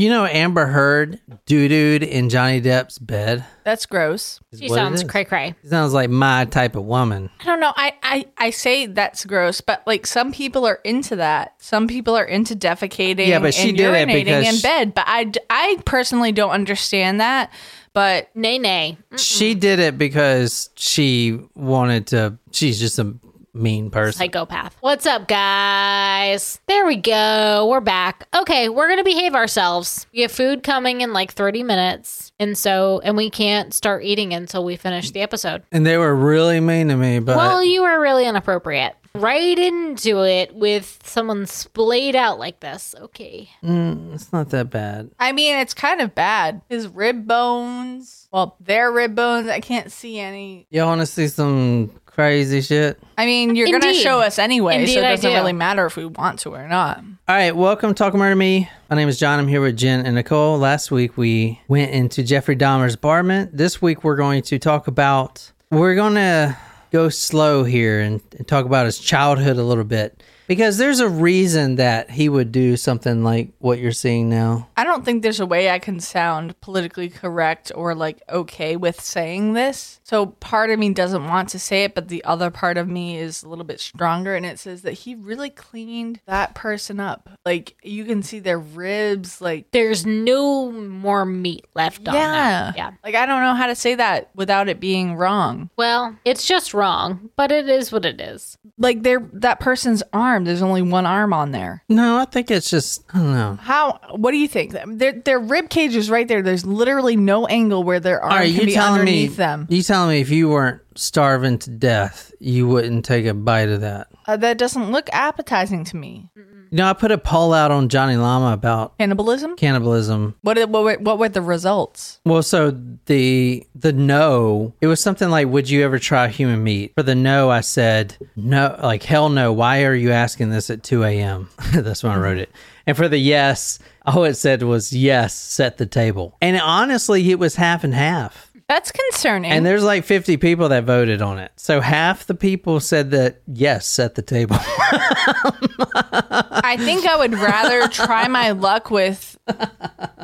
You know, Amber Heard doo dooed in Johnny Depp's bed. That's gross. She what it sounds is. cray cray. She sounds like my type of woman. I don't know. I, I I say that's gross, but like some people are into that. Some people are into defecating Yeah, but she and did it urinating because in she- bed. But I d- I personally don't understand that. But Nay, nay. She did it because she wanted to. She's just a mean person. Psychopath. What's up, guys? There we go. We're back. Okay, we're going to behave ourselves. We have food coming in like 30 minutes. And so, and we can't start eating until we finish the episode. and they were really mean to me, but Well, you were really inappropriate. Right into it with someone splayed out like this. Okay. Mm, it's not that bad. I mean, it's kind of bad. His rib bones, well, their rib bones. I can't see any. You want to see some crazy shit? I mean, you're gonna Indeed. show us anyway, Indeed, so it I doesn't do. really matter if we want to or not. All right, welcome Talk Murder Me. My name is John. I'm here with Jen and Nicole. Last week we went into Jeffrey Dahmer's apartment. This week we're going to talk about. We're going to go slow here and, and talk about his childhood a little bit because there's a reason that he would do something like what you're seeing now. I don't think there's a way I can sound politically correct or like okay with saying this. So part of me doesn't want to say it, but the other part of me is a little bit stronger and it says that he really cleaned that person up. Like you can see their ribs like There's no more meat left on yeah. Yeah. Like I don't know how to say that without it being wrong. Well, it's just wrong, but it is what it is. Like they're that person's arm, there's only one arm on there. No, I think it's just I don't know. How what do you think? Their their rib cage is right there. There's literally no angle where their arm All right, can you be telling me underneath them. you telling me if you weren't starving to death, you wouldn't take a bite of that. Uh, that doesn't look appetizing to me. You know, I put a poll out on Johnny Lama about Cannibalism? cannibalism What what were, what were the results? Well, so the the no, it was something like, "Would you ever try human meat?" For the no, I said no, like hell no. Why are you asking this at two a.m.? That's when I wrote it. And for the yes, all it said was yes, set the table. And honestly, it was half and half. That's concerning. And there's like 50 people that voted on it. So half the people said that yes, set the table. I think I would rather try my luck with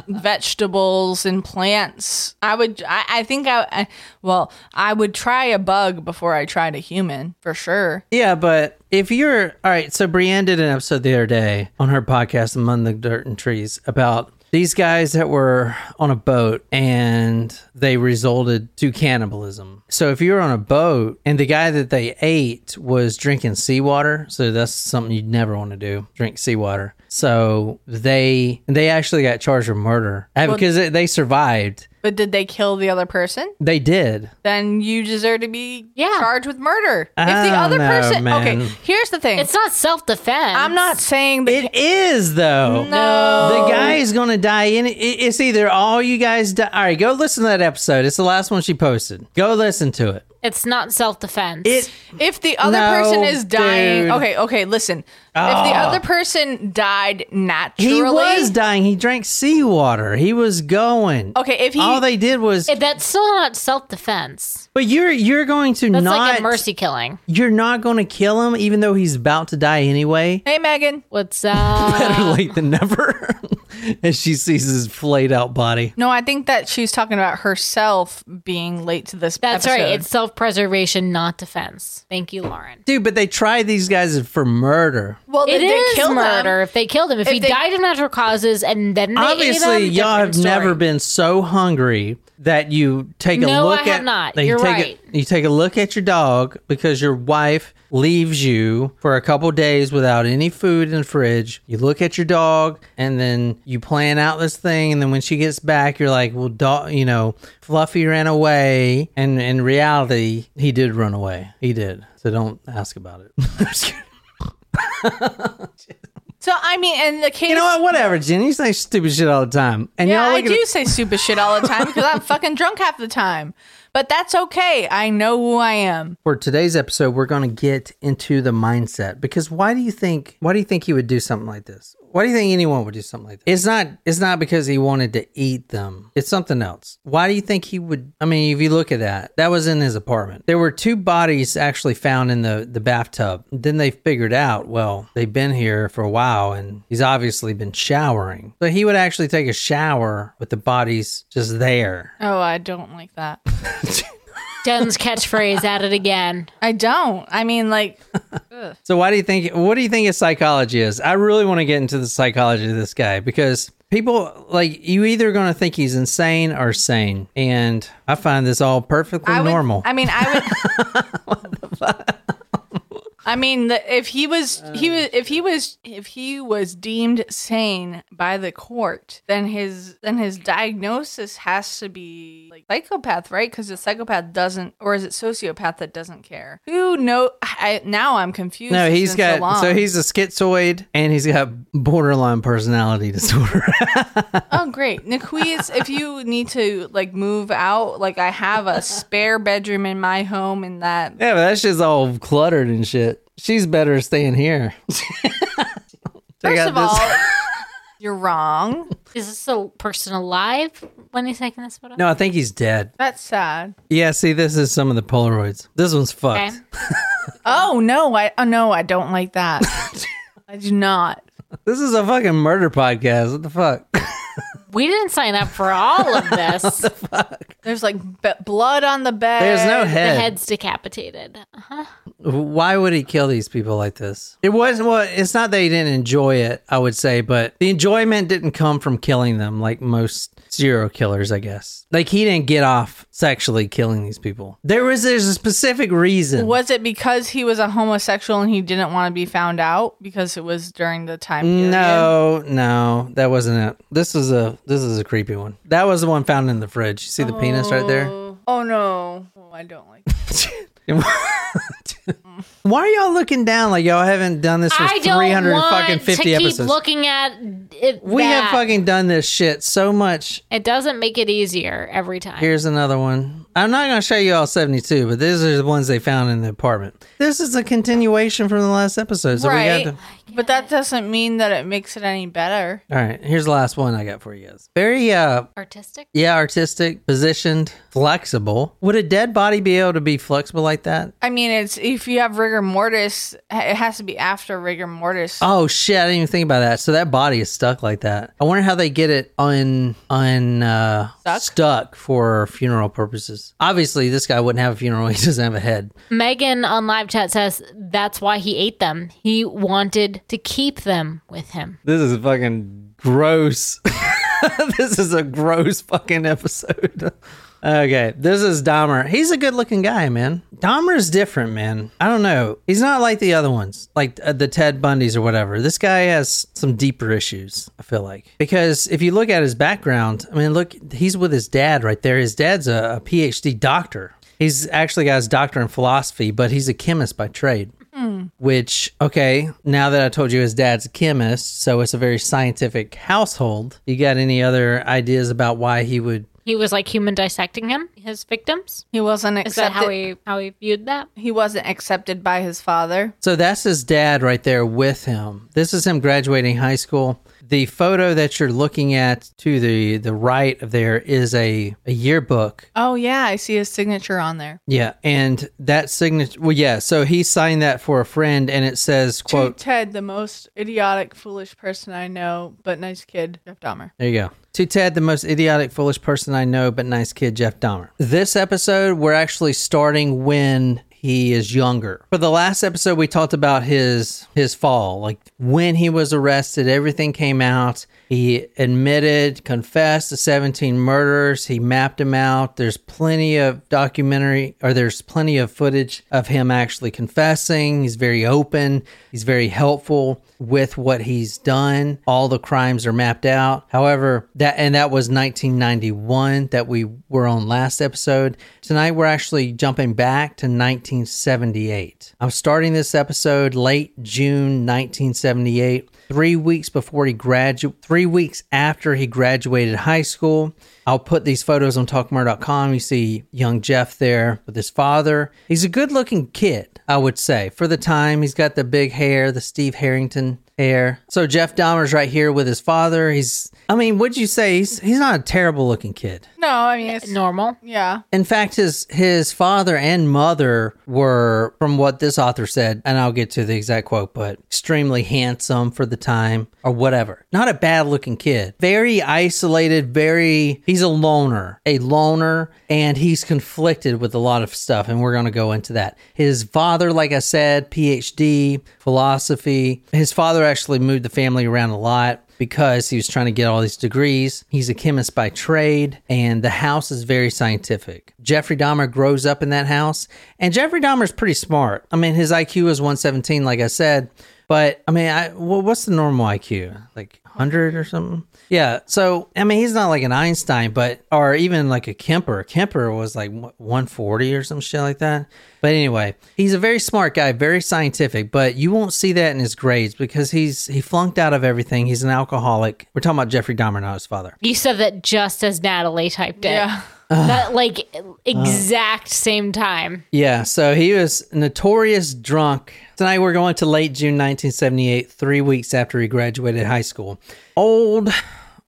vegetables and plants. I would. I, I think I, I. Well, I would try a bug before I tried a human for sure. Yeah, but if you're all right, so Brienne did an episode the other day on her podcast, Among the Dirt and Trees, about these guys that were on a boat and they resulted to cannibalism. So if you're on a boat and the guy that they ate was drinking seawater, so that's something you'd never want to do, drink seawater. So they they actually got charged with murder uh, because they- they survived. But did they kill the other person? They did. Then you deserve to be Yeah. charged with murder. I if the don't other know, person, man. okay, here's the thing. It's not self defense. I'm not saying that. It is though. no, The guy is going to die in it. It's either all you guys die. All right, go listen to that episode. It's the last one she posted. Go listen to it. It's not self defense. It If the other No, person is dying, dude. okay, okay, listen. If the other ah. person died naturally, he was dying. He drank seawater. He was going. okay. If he, all they did was. It- that's still not self defense. but you're you're going to That's not. like a mercy killing. You're not going to kill him, even though he's about to die anyway. hey Megan, What's up? Better late than never. As she sees his flayed out body. no, I think that she's talking about herself being late to this. That's episode. right. It's self preservation, not defense. Thank you, Lauren. Dude, but they tried these guys for murder. well, It did they is kill murder if they killed him. If, If he they- died of natural causes and then they ate Obviously, him, y'all have different never been so hungry that you take a No, look I at have not. that you You're take right. A, you take a look at your dog because your wife leaves you for a couple days without any food in the fridge. You look at your dog and then you plan out this thing and then when she gets back you're like, "Well, dog, you know, Fluffy ran away." And in reality, he did run away. He did. So don't ask about it. So I mean, in the case, you know what? Whatever, Jen. You say stupid shit all the time. And Yeah, I do say stupid shit all the time because I'm fucking drunk half the time. But that's okay. I know who I am. For today's episode, we're going to get into the mindset because why do you think why do you think he would do something like this? Why do you think anyone would do something like that? It's not. It's not because he wanted to eat them. It's something else. Why do you think he would? I mean, if you look at that, that was in his apartment. There were two bodies actually found in the the bathtub. Then they figured out, well, they've been here for a while, and he's obviously been showering. So he would actually take a shower with the bodies just there. Oh, I don't like that. Den's catchphrase at it again. I don't. I mean, like, So why do you think? What do you think his psychology is? I really want to get into the psychology of this guy because people like you either going to think he's insane or sane, and I find this all perfectly I would, normal. I mean, I would. I mean, the, if he was, he uh. was, if he was, if he was deemed sane by the court, then his, then his diagnosis has to be like psychopath, right? Because the psychopath doesn't, or is it sociopath that doesn't care? Who know? I, now I'm confused. no, he's got so, so he's a schizoid and he's got borderline personality disorder. Oh, great. Niquiz, if you need to like move out, like I have a spare bedroom in my home in that. yeah, but that shit's all cluttered and shit. She's better staying here. Check First of this- all, you're wrong. Is this a person alive when he's taking this photo? no, I think he's dead. That's sad. Yeah, see, this is some of the Polaroids. This one's fucked. Okay. Oh no, I oh no, I don't like that. I do not. This is a fucking murder podcast. What the fuck? We didn't sign up for all of this. the fuck? There's like b- blood on the bed. There's no head. the head's decapitated. Uh-huh. Why would he kill these people like this? It wasn't well, it's not that he didn't enjoy it, I would say, but the enjoyment didn't come from killing them like most serial killers, I guess. Like he didn't get off sexually killing these people. There was there's a specific reason. Was it because he was a homosexual and he didn't want to be found out because it was during the time period? No, no, that wasn't it. This is a this is a creepy one. That was the one found in the fridge. You see the penis right there? Oh, oh no. Oh, I don't like that. Why are y'all looking down like y'all haven't done this for I don't 300 want fucking 50 to keep episodes? looking at it. we have fucking done this shit so much. It doesn't make it easier every time. Here's another one. I'm not going to show you all 72, but these are the ones they found in the apartment. This is a continuation from the last episode. So we right. got to. But that doesn't mean that it makes it any better. All right, here's the last one I got for you guys. Very, uh, Artistic. yeah, artistic, positioned, flexible. Would a dead body be able to be flexible like that? I mean, it's if you have rigor mortis, it has to be after rigor mortis. Oh shit! I didn't even think about that. So that body is stuck like that. I wonder how they get it un un uh, Stuck? stuck for funeral purposes. Obviously, this guy wouldn't have a funeral. He doesn't have a head. Megan on live chat says that's why he ate them. He wanted to keep them with him. This is fucking gross. this is a gross fucking episode. Okay, this is Dahmer. He's a good looking guy, man. Dahmer's different, man. I don't know. He's not like the other ones, like uh, the Ted Bundys or whatever. This guy has some deeper issues, I feel like. Because if you look at his background, I mean, look, he's with his dad right there. His dad's a, a PhD doctor. He's actually got his doctor in philosophy, but he's a chemist by trade. Which, okay, now that I told you his dad's a chemist, so it's a very scientific household. You got any other ideas about why he would? He was like human dissecting him, his victims. He wasn't Is that accepted. how he how he viewed that? he wasn't accepted by his father. So that's his dad right there with him. This is him graduating high school. The photo that you're looking at to the the right of there is a, a yearbook Oh yeah, I see his signature on there. Yeah, and that signature. Well, yeah. So he signed that for a friend, and it says, "quote To "quote." Ted, the most idiotic, foolish person I know, but nice kid, Jeff Dahmer. There you go. To Ted, the most idiotic, foolish person I know, but nice kid, Jeff Dahmer. This episode, we're actually starting when he is younger. For the last episode, we talked about his his fall, like when he was arrested. Everything came out. He admitted, confessed to 17 murders. He mapped them out. There's plenty of documentary, or there's plenty of footage of him actually confessing. He's very open. He's very helpful with what he's done. All the crimes are mapped out. However, that and that was 1991 that we were on last episode. Tonight we're actually jumping back to 1978. I'm starting this episode late June 1978, 3 weeks before he graduated 3 weeks after he graduated high school. I'll put these photos on talkmore.com. You see young Jeff there with his father. He's a good looking kid, I would say. For the time, he's got the big hair, the Steve Harrington hair. So Jeff Dahmer's right here with his father. He's, I mean, what'd you say? He's he's not a terrible looking kid. No, I mean it's Normal. yeah. In fact, his his father and mother were, from what this author said, and I'll get to the exact quote, but extremely handsome for the time or whatever. Not a bad looking kid. Very isolated. Very. He's a loner. A loner, and he's conflicted with a lot of stuff, and we're going to go into that. His father, like I said, PhD, philosophy. His father actually moved the family around a lot because he was trying to get all these degrees. He's a chemist by trade, and the house is very scientific. Jeffrey Dahmer grows up in that house, and Jeffrey Dahmer's pretty smart. I mean, his IQ is 117, like I said, but I mean, I, what's the normal IQ? Like 100 or something? Yeah. So, I mean, he's not like an Einstein, but, or even like a Kemper. Kemper was like 140 or some shit like that. But anyway, he's a very smart guy, very scientific, but you won't see that in his grades because he's he flunked out of everything. He's an alcoholic. We're talking about Jeffrey Dahmer, not his father. You said that just as Natalie typed it. Yeah. That like exact same time. Yeah, so he was notorious drunk. Tonight we're going to late June 1978, three weeks after he graduated high school. Old,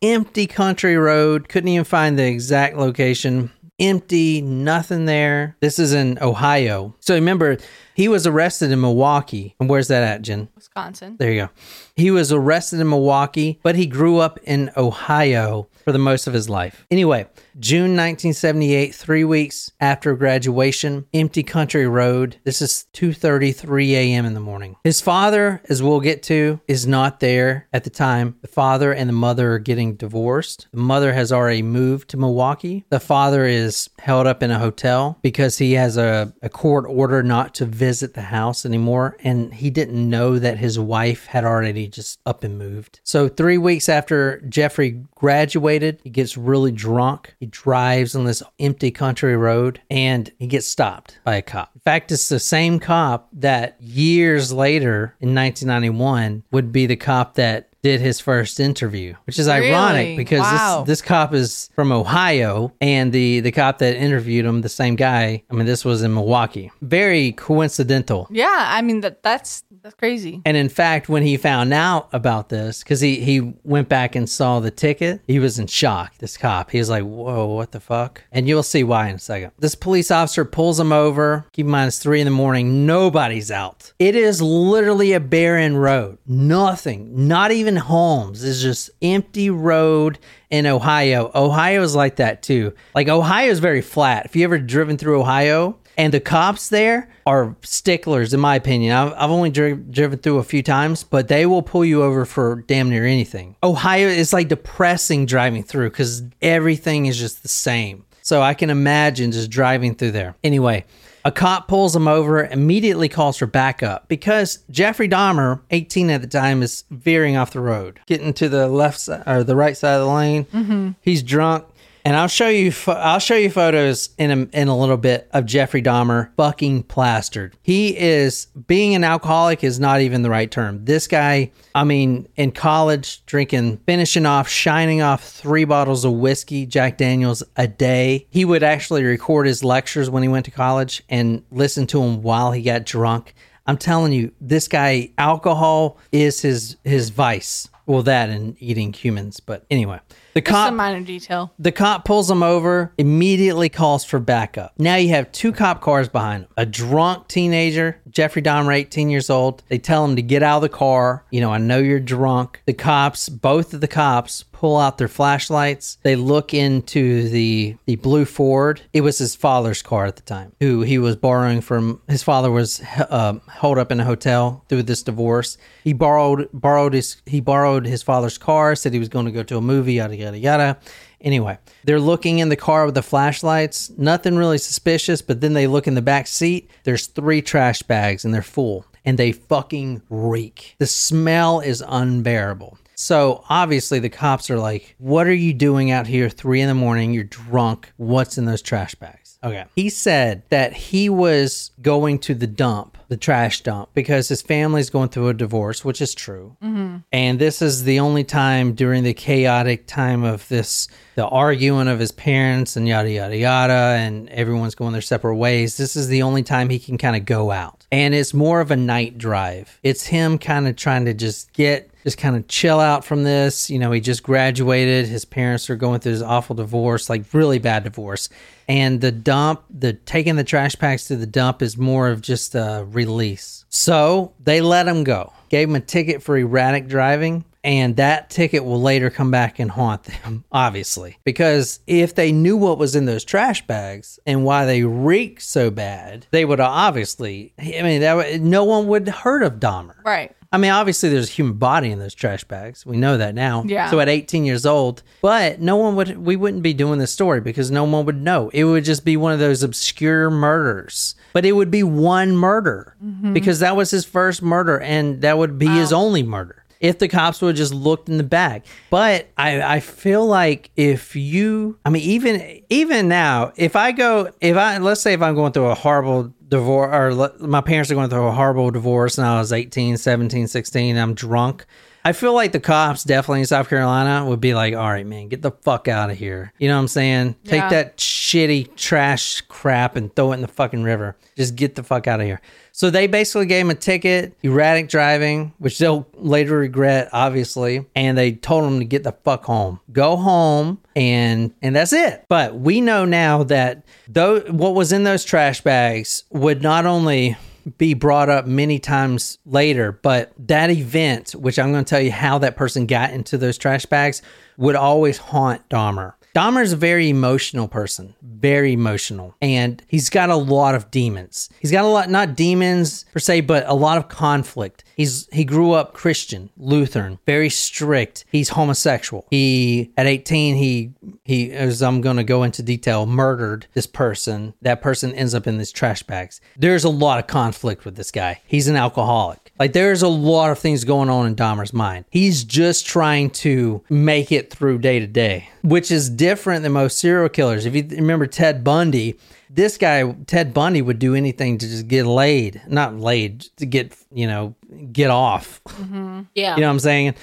empty country road. Couldn't even find the exact location. Empty, nothing there. This is in Ohio. So remember, he was arrested in Milwaukee. And where's that at, Jen? Wisconsin. There you go. He was arrested in Milwaukee, but he grew up in Ohio for the most of his life. Anyway, June 1978, 3 weeks after graduation, empty country road. This is 2:33 a.m. in the morning. His father, as we'll get to, is not there at the time. The father and the mother are getting divorced. The mother has already moved to Milwaukee. The father is held up in a hotel because he has a, a court order not to visit the house anymore and he didn't know that his wife had already just up and moved. So 3 weeks after Jeffrey graduated, he gets really drunk. He drives on this empty country road and he gets stopped by a cop. In fact, it's the same cop that years later in 1991 would be the cop that did his first interview, which is ironic Really? because Wow. this this cop is from Ohio and the the cop that interviewed him, the same guy. I mean, this was in Milwaukee. Very coincidental. Yeah, I mean that that's that's crazy. And in fact, when he found out about this, because he, he went back and saw the ticket, he was in shock. This cop, he was like, "Whoa, what the fuck?" And you'll see why in a second. This police officer pulls him over. Keep in mind, it's three in the morning. Nobody's out. It is literally a barren road. Nothing. Not even homes. It's just empty road in Ohio. Ohio is like that too. Like Ohio is very flat. If you ever driven through Ohio, and the cops there are sticklers, in my opinion. I've, I've only dri- driven through a few times, but they will pull you over for damn near anything. Ohio is like depressing driving through because everything is just the same. So I can imagine just driving through there. Anyway, a cop pulls him over, immediately calls for backup because Jeffrey Dahmer, 18 at the time, is veering off the road, getting to the left side or the right side of the lane. Mm-hmm. He's drunk. And I'll show you. pho- I'll show you photos in a, in a little bit of Jeffrey Dahmer fucking plastered. He is being an alcoholic is not even the right term. This guy, I mean, in college, drinking, finishing off, shining off three bottles of whiskey, Jack Daniels a day. He would actually record his lectures when he went to college and listen to them while he got drunk. I'm telling you, this guy, alcohol is his his vice. Well, that and eating humans. But anyway, the Just cop a minor detail. the cop pulls him over, immediately calls for backup. Now you have two cop cars behind him. A drunk teenager, Jeffrey Dahmer, 18 years old. They tell him to get out of the car. You know, I know you're drunk. The cops, both of the cops, pull out their flashlights. They look into the the blue Ford. It was his father's car at the time, who he was borrowing from. His father was uh, held up in a hotel through this divorce. He borrowed borrowed his he borrowed his father's car. Said he was going to go to a movie. Yada yada yada. Anyway, they're looking in the car with the flashlights. Nothing really suspicious, but then they look in the back seat. There's three trash bags and they're full and they fucking reek. The smell is unbearable. So obviously the cops are like, "What are you doing out here three in the morning? You're drunk. What's in those trash bags?" Okay. He said that he was going to the dump, the trash dump, because his family's going through a divorce, which is true. Mm-hmm. And this is the only time during the chaotic time of this, the arguing of his parents and yada, yada, yada, and everyone's going their separate ways. This is the only time he can kind of go out. And it's more of a night drive. It's him kind of trying to just get just kind of chill out from this. You know, he just graduated. His parents are going through this awful divorce, like really bad divorce. And the dump, the taking the trash packs to the dump is more of just a release. So they let him go, gave him a ticket for erratic driving. And that ticket will later come back and haunt them, obviously. Because if they knew what was in those trash bags and why they reeked so bad, they would obviously, I mean, that, no one would heard of Dahmer. Right. I mean, obviously, there's a human body in those trash bags. We know that now. Yeah. So at 18 years old, but no one would, we wouldn't be doing this story because no one would know. It would just be one of those obscure murders, but it would be one murder mm-hmm. because that was his first murder and that would be his only murder. If the cops would have just looked in the bag, but I, I feel like if you, I mean, even even now, if I go, if I let's say if I'm going through a horrible divorce or my parents are going through a horrible divorce and I was 18, 17, 16, I'm drunk. I feel like the cops definitely in South Carolina would be like, all right, man, get the fuck out of here. You know what I'm saying? Take Yeah. that shitty trash crap and throw it in the fucking river. Just get the fuck out of here. So they basically gave him a ticket, erratic driving, which they'll later regret, obviously, and they told him to get the fuck home. Go home and and that's it. But we know now that though what was in those trash bags would not only be brought up many times later, but that event, which I'm going to tell you how that person got into those trash bags, would always haunt Dahmer. Dahmer's a very emotional person, very emotional, and he's got a lot of demons. He's got a lot, not demons per se, but a lot of conflict. He's he grew up Christian, Lutheran, very strict. He's homosexual. He at 18 he he as I'm going to go into detail murdered this person. That person ends up in these trash bags. There's a lot of conflict with this guy. He's an alcoholic. Like there's a lot of things going on in Dahmer's mind. He's just trying to make it through day to day, which is different than most serial killers. If you remember Ted Bundy, this guy Ted Bundy would do anything to just get laid, not laid, to get, you know, get off. Mm-hmm. Yeah. You know what I'm saying?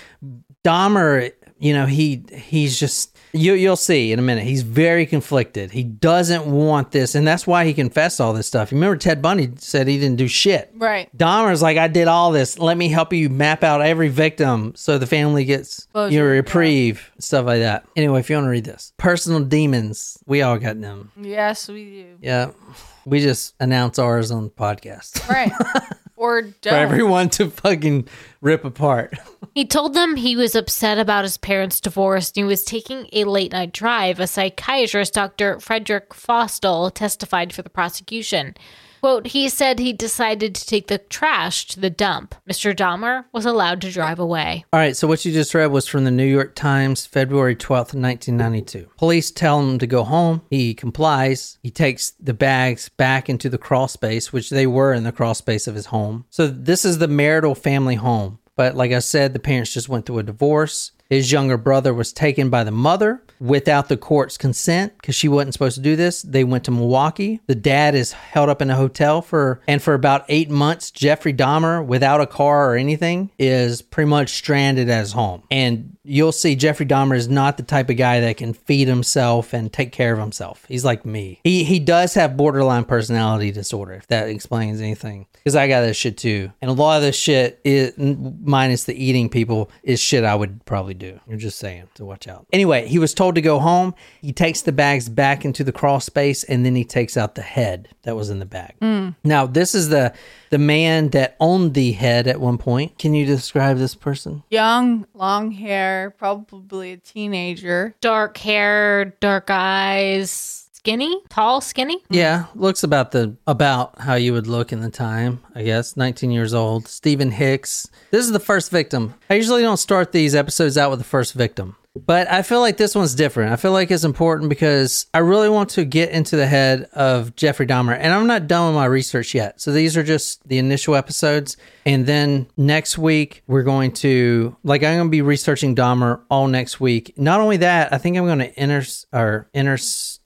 Dahmer, you know, he he's just you you'll see in a minute. He's very conflicted. He doesn't want this, and that's why he confessed all this stuff. You remember Ted Bundy said he didn't do shit. Right. Dahmer's like, I did all this. Let me help you map out every victim so the family gets Closure, your reprieve, stuff like that. Anyway, if you want to read this, personal demons, we all got them. Yes, we do. Yeah, we just announce ours on the podcast Right. or for don't. for everyone to fucking rip apart. He told them he was upset about his parents' divorce and he was taking a late night drive. A psychiatrist, Dr. Frederick Fosdal, testified for the prosecution. Quote, he said he decided to take the trash to the dump. Mr. Dahmer was allowed to drive away. All right, so what you just read was from the New York Times, February 12th, 1992. Police tell him to go home. He complies. He takes the bags back into the crawl space, which they were in the crawl space of his home. So this is the marital family home. But like I said, the parents just went through a divorce. His younger brother was taken by the mother without the court's consent because she wasn't supposed to do this. They went to Milwaukee. The dad is held up in a hotel for, and for about eight months, Jeffrey Dahmer, without a car or anything, is pretty much stranded at his home. And you'll see Jeffrey Dahmer is not the type of guy that can feed himself and take care of himself. He's like me. He he does have borderline personality disorder, if that explains anything. Because I got this shit too. And a lot of this shit is minus the eating people is shit I would probably do. You're just saying to watch out. Anyway, he was told to go home. He takes the bags back into the crawl space and then he takes out the head that was in the bag. Mm. Now, this is the the man that owned the head at one point. Can you describe this person? Young, long hair, probably a teenager. Dark hair, dark eyes, skinny, tall, skinny. Yeah, looks about the about how you would look in the time, I guess. 19 years old. Steven Hicks. This is the first victim. I usually don't start these episodes out with the first victim. But I feel like this one's different. I feel like it's important because I really want to get into the head of Jeffrey Dahmer. And I'm not done with my research yet. So these are just the initial episodes. And then next week, we're going to, like, I'm going to be researching Dahmer all next week. Not only that, I think I'm going to inter or inter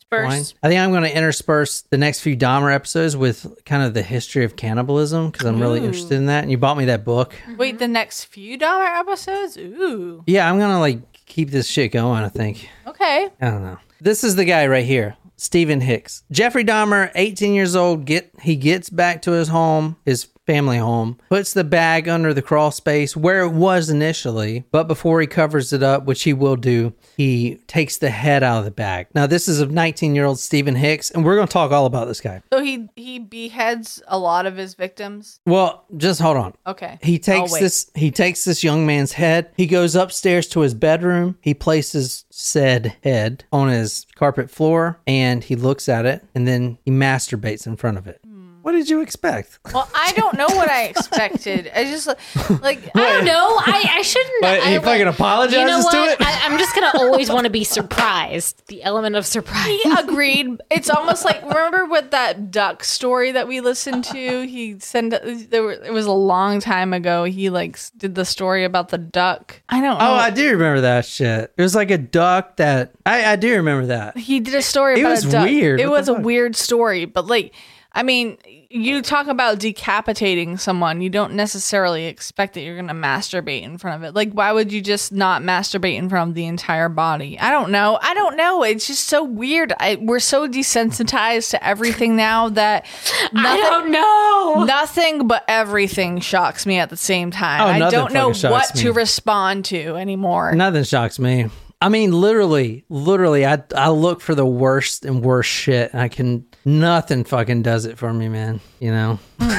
First. I think I'm going to intersperse the next few Dahmer episodes with kind of the history of cannibalism because I'm really Ooh. interested in that. And you bought me that book. Wait, the next few Dahmer episodes? Ooh. Yeah, I'm going to like keep this shit going, I think. Okay. I don't know. This is the guy right here, Steven Hicks. Jeffrey Dahmer, 18 years old, get he gets back to his home, his family home, puts the bag under the crawl space where it was initially, but before he covers it up, which he will do, he takes the head out of the bag. Now, this is of 19-year-old Steven Hicks, and we're going to talk all about this guy. So he he beheads a lot of his victims. Well, just hold on. Okay. He takes this he takes this young man's head. He goes upstairs to his bedroom. He places said head on his carpet floor and he looks at it and then he masturbates in front of it. What did you expect? Well, I don't know what I expected. I just like I don't know. I, I shouldn't. But he I, fucking apologizes You know to what? it? I, I'm just gonna always want to be surprised. The element of surprise. He agreed. It's almost like remember with that duck story that we listened to. He sent there. Were, it was a long time ago. He like did the story about the duck. I don't oh, know. Oh, I do remember that shit. It was like a duck that I, I do remember that. he did a story It about was a duck. weird. It What was a fuck? weird story, but like, I mean, you talk about decapitating someone. You don't necessarily expect that you're going to masturbate in front of it. Like, why would you just not masturbate in front of the entire body? I don't know. I don't know. It's just so weird. I, we're so desensitized to everything now that I nothing, don't know. nothing but everything shocks me at the same time. Oh, I don't know what shocks to respond to anymore. Nothing shocks me. I mean, literally, literally, I I look for the worst and worst shit, and I can nothing fucking does it for me, man. You know.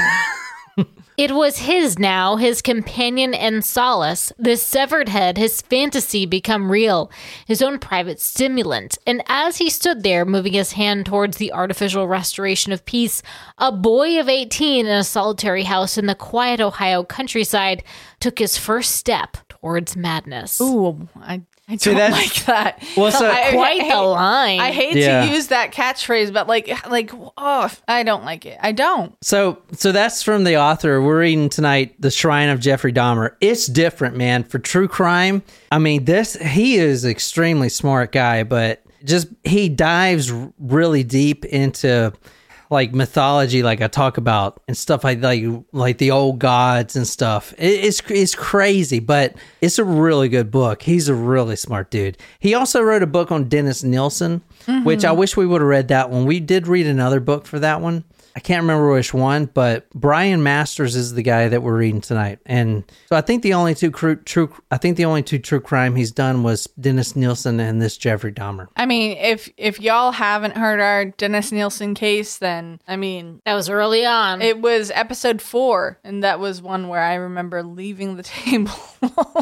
It was his now, his companion and solace. This severed head, his fantasy become real, his own private stimulant. And as he stood there, moving his hand towards the artificial restoration of peace, a boy of 18 in a solitary house in the quiet Ohio countryside took his first step towards madness. Ooh, I, I don't that's- like that. Well, so- I- I Quite hate- the line. I hate Yeah. to use that catchphrase, but like, like, oh, I don't like it. I don't. So, so that's from the author. We're reading tonight, "The Shrine of Jeffrey Dahmer." It's different, man. For true crime, I mean, this he is extremely smart guy, but just he dives really deep into like mythology, like I talk about and stuff like like like the old gods and stuff. It, it's it's crazy, but it's a really good book. He's a really smart dude. He also wrote a book on Dennis Nilsen, which mm-hmm. I wish we would have read that one. We did read another book for that one. I can't remember which one, but Brian Masters is the guy that we're reading tonight. And so I think the only two true, true I think the only two true crime he's done was Dennis Nilsen and this Jeffrey Dahmer. I mean, if if y'all haven't heard our Dennis Nilsen case, then I mean, That was early on. it was episode four, and that was one where I remember leaving the table.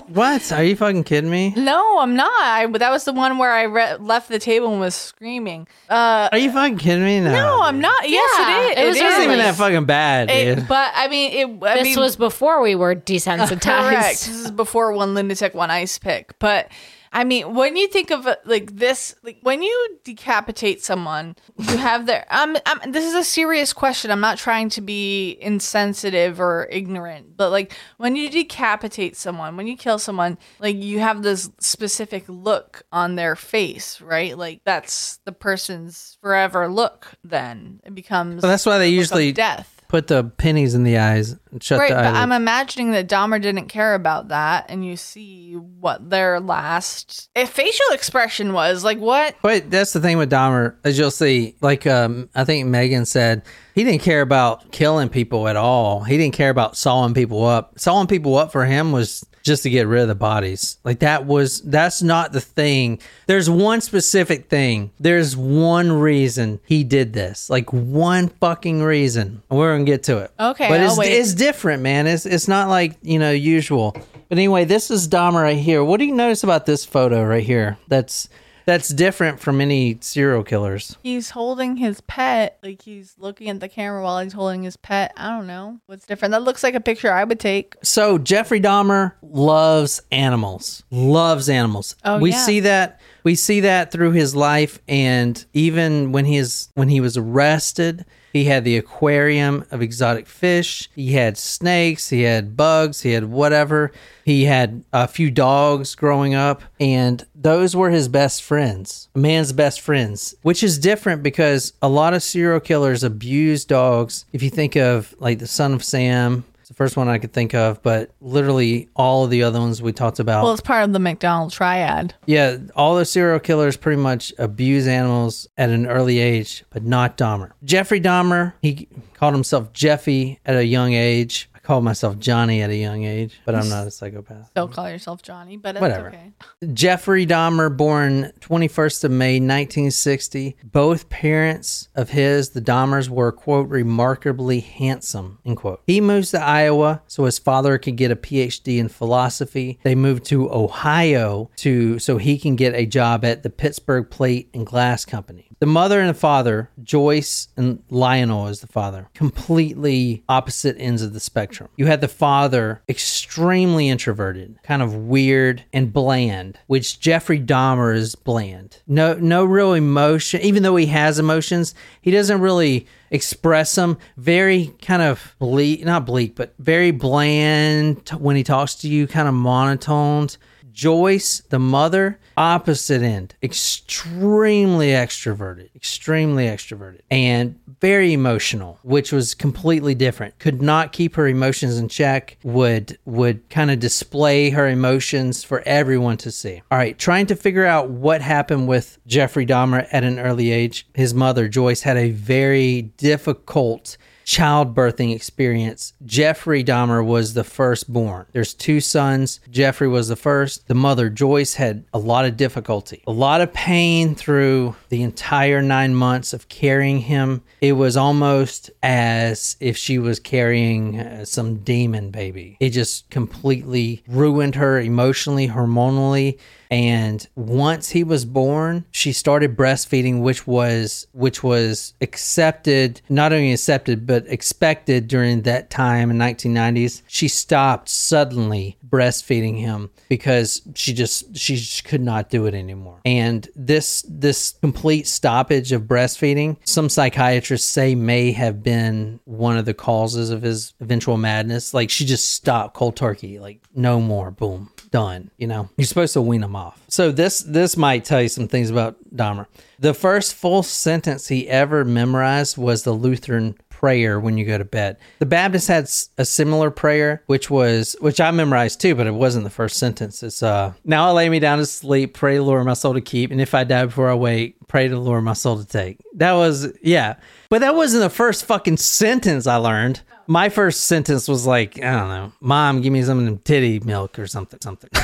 What? Are you fucking kidding me? no, I'm not. I, that was the one where I re- left the table and was screaming. Uh, Are you fucking kidding me? No, no, I'm not. Yes, Yeah, it is. it was It wasn't even that fucking bad, It- dude. but I mean, it. I this mean, was before we were desensitized. Correct. This is before one lunatic, one ice pick. But I mean, when you think of like this, like when you decapitate someone, you have their. Um, um, this is a serious question. I'm not trying to be insensitive or ignorant, but like when you decapitate someone, when you kill someone, like you have this specific look on their face, right? Like that's the person's forever look. Then it becomes. Well, that's why they the look of usually death. Put the pennies in the eyes and shut Right, the but. I'm imagining that Dahmer didn't care about that, and you see what their last facial expression was. Like, what? But that's the thing with Dahmer, as you'll see. Like um, I think Megan said, he didn't care about killing people at all. He didn't care about sawing people up. Sawing people up for him was just to get rid of the bodies. Like that was that's not the thing. There's one specific thing. There's one reason he did this. Like one fucking reason. And We're gonna get to it. Okay, but I'll it's wait. it's different, man. It's it's not like you know usual. But anyway, this is Dahmer right here. What do you notice about this photo right here? That's that's different from any serial killers. He's holding his pet. Like he's looking at the camera while he's holding his pet. I don't know what's different. That looks like a picture I would take. So Jeffrey Dahmer loves animals. Loves animals. Oh, we yeah. see that. We We see that through his life, and even when he is when he was arrested, he had the aquarium of exotic fish. He had snakes. He had bugs. He had whatever. He had a few dogs growing up, and those were his best friends, a man's best friends, which is different because a lot of serial killers abuse dogs. If you think of like the son of Sam, it's the first one I could think of, but literally all of the other ones we talked about. Well, it's part of the Macdonald triad. Yeah, all the serial killers pretty much abuse animals at an early age, but not Dahmer. Jeffrey Dahmer, he called himself Jeffy at a young age. Called myself Johnny at a young age, but I'm not a psychopath. Don't call yourself Johnny, but it's Whatever. okay. Jeffrey Dahmer, born 21st of May 1960. Both parents of his, the Dahmers, were quote remarkably handsome. End quote. He moves to Iowa so his father could get a PhD in philosophy. They moved to Ohio to so he can get a job at the Pittsburgh Plate and Glass Company. The mother and the father, Joyce and Lionel is the father, completely opposite ends of the spectrum. You had the father extremely introverted, kind of weird and bland, which Jeffrey Dahmer is bland. No no real emotion, even though he has emotions, he doesn't really express them. Very kind of bleak, not bleak, but very bland when he talks to you, kind of monotoned. Joyce, the mother, opposite end, extremely extroverted, extremely extroverted, and very emotional, which was completely different. Could not keep her emotions in check. Would would kind of display her emotions for everyone to see. All right, trying to figure out what happened with Jeffrey Dahmer at an early age. His mother, Joyce, had a very difficult childbirthing experience. Jeffrey Dahmer was the firstborn. There's two sons. Jeffrey was the first. The mother, Joyce, had a lot of difficulty, a lot of pain through the entire nine months of carrying him. It was almost as if she was carrying uh, some demon baby. It just completely ruined her emotionally, hormonally and once he was born she started breastfeeding which was which was accepted not only accepted but expected during that time in 1990s she stopped suddenly breastfeeding him because she just she just could not do it anymore and this this complete stoppage of breastfeeding some psychiatrists say may have been one of the causes of his eventual madness like she just stopped cold turkey like no more boom done. You know, you're supposed to wean them off. So this this might tell you some things about Dahmer. The first full sentence he ever memorized was the Lutheran prayer when you go to bed. The Baptist had a similar prayer, which was which I memorized too, but it wasn't the first sentence. It's uh, now I lay me down to sleep, pray the Lord my soul to keep, and if I die before I wake, pray the Lord my soul to take. That was yeah, but that wasn't the first fucking sentence I learned. My first sentence was like, I don't know, Mom, give me some of them titty milk or something, something.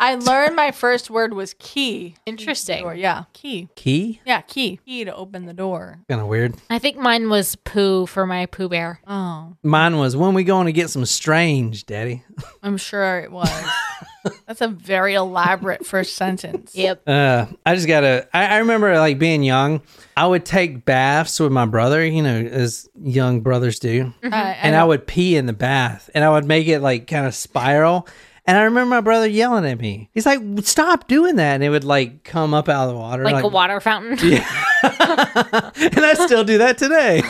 I learned my first word was key. Interesting. Door, yeah, key. Key? Yeah, key. Key to open the door. Kind of weird. I think mine was poo for my poo bear. Oh, Mine was when we going to get some strange, Daddy. I'm sure it was. That's a very elaborate first sentence. Yep. Uh, I just gotta. I, I remember like being young. I would take baths with my brother, you know, as young brothers do, Uh, and I would pee in the bath, and I would make it like kind of spiral. And I remember my brother yelling at me. He's like, "Stop doing that!" And it would like come up out of the water, Like, a water fountain. Yeah. and I still do that today.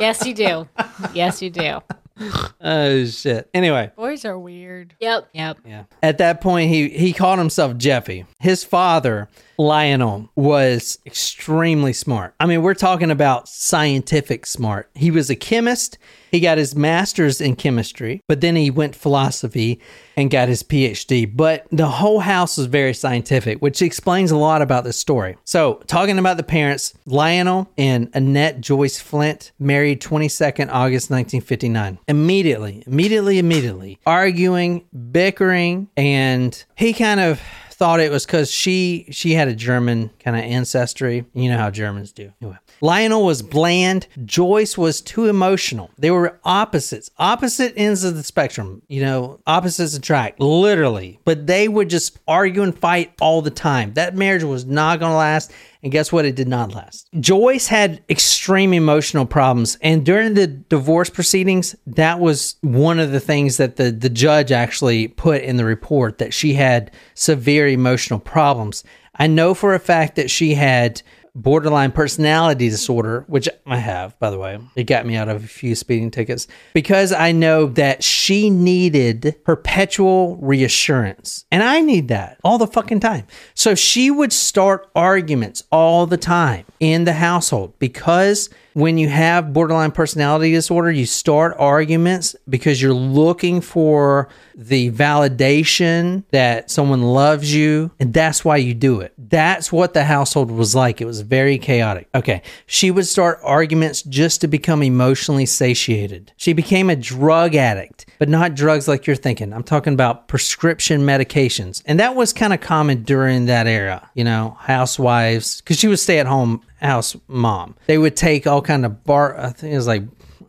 yes, you do. Yes, you do. oh shit. Anyway, boys are weird. Yep. Yep. Yeah. At that point, he he called himself Jeffy. His father, Lionel, was extremely smart. I mean, we're talking about scientific smart. He was a chemist. He got his master's in chemistry, but then he went philosophy and got his PhD. But the whole house was very scientific, which explains a lot about this story. So, talking about the parents, Lionel and Annette Joyce Flint married 22nd August 1959. Immediately, immediately, immediately arguing, bickering, and he kind of thought it was because she she had a German kind of ancestry. You know how Germans do. Anyway, Lionel was bland. Joyce was too emotional. They were opposites, opposite ends of the spectrum. You know, opposites attract, literally. But they would just argue and fight all the time. That marriage was not to last. And guess what? It did not last. Joyce had extreme emotional problems. And during the divorce proceedings, that was one of the things that the, the judge actually put in the report that she had severe emotional problems. I know for a fact that she had borderline personality disorder, which I have, by the way. It got me out of a few speeding tickets because I know that she needed perpetual reassurance. And I need that all the fucking time. So she would start arguments all the time in the household because when you have borderline personality disorder, you start arguments because you're looking for the validation that someone loves you. And that's why you do it. That's what the household was like. It was very chaotic. Okay. She would start arguments just to become emotionally satiated. She became a drug addict, but not drugs like you're thinking. I'm talking about prescription medications. And that was kind of common during that era, you know, housewives, because she would stay at home house mom. They would take all kind of bar. I think it was like